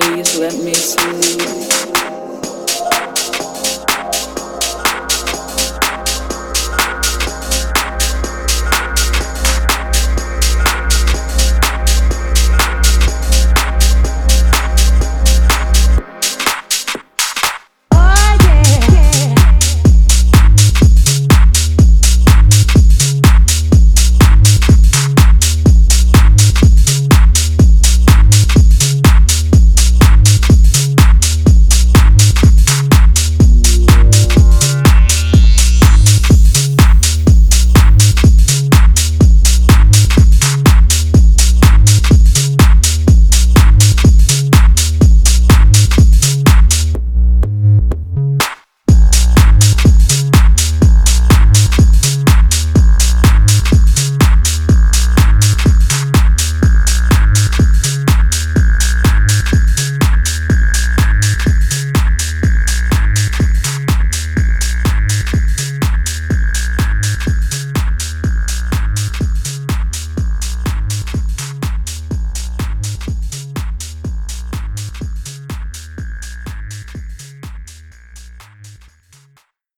please let me see.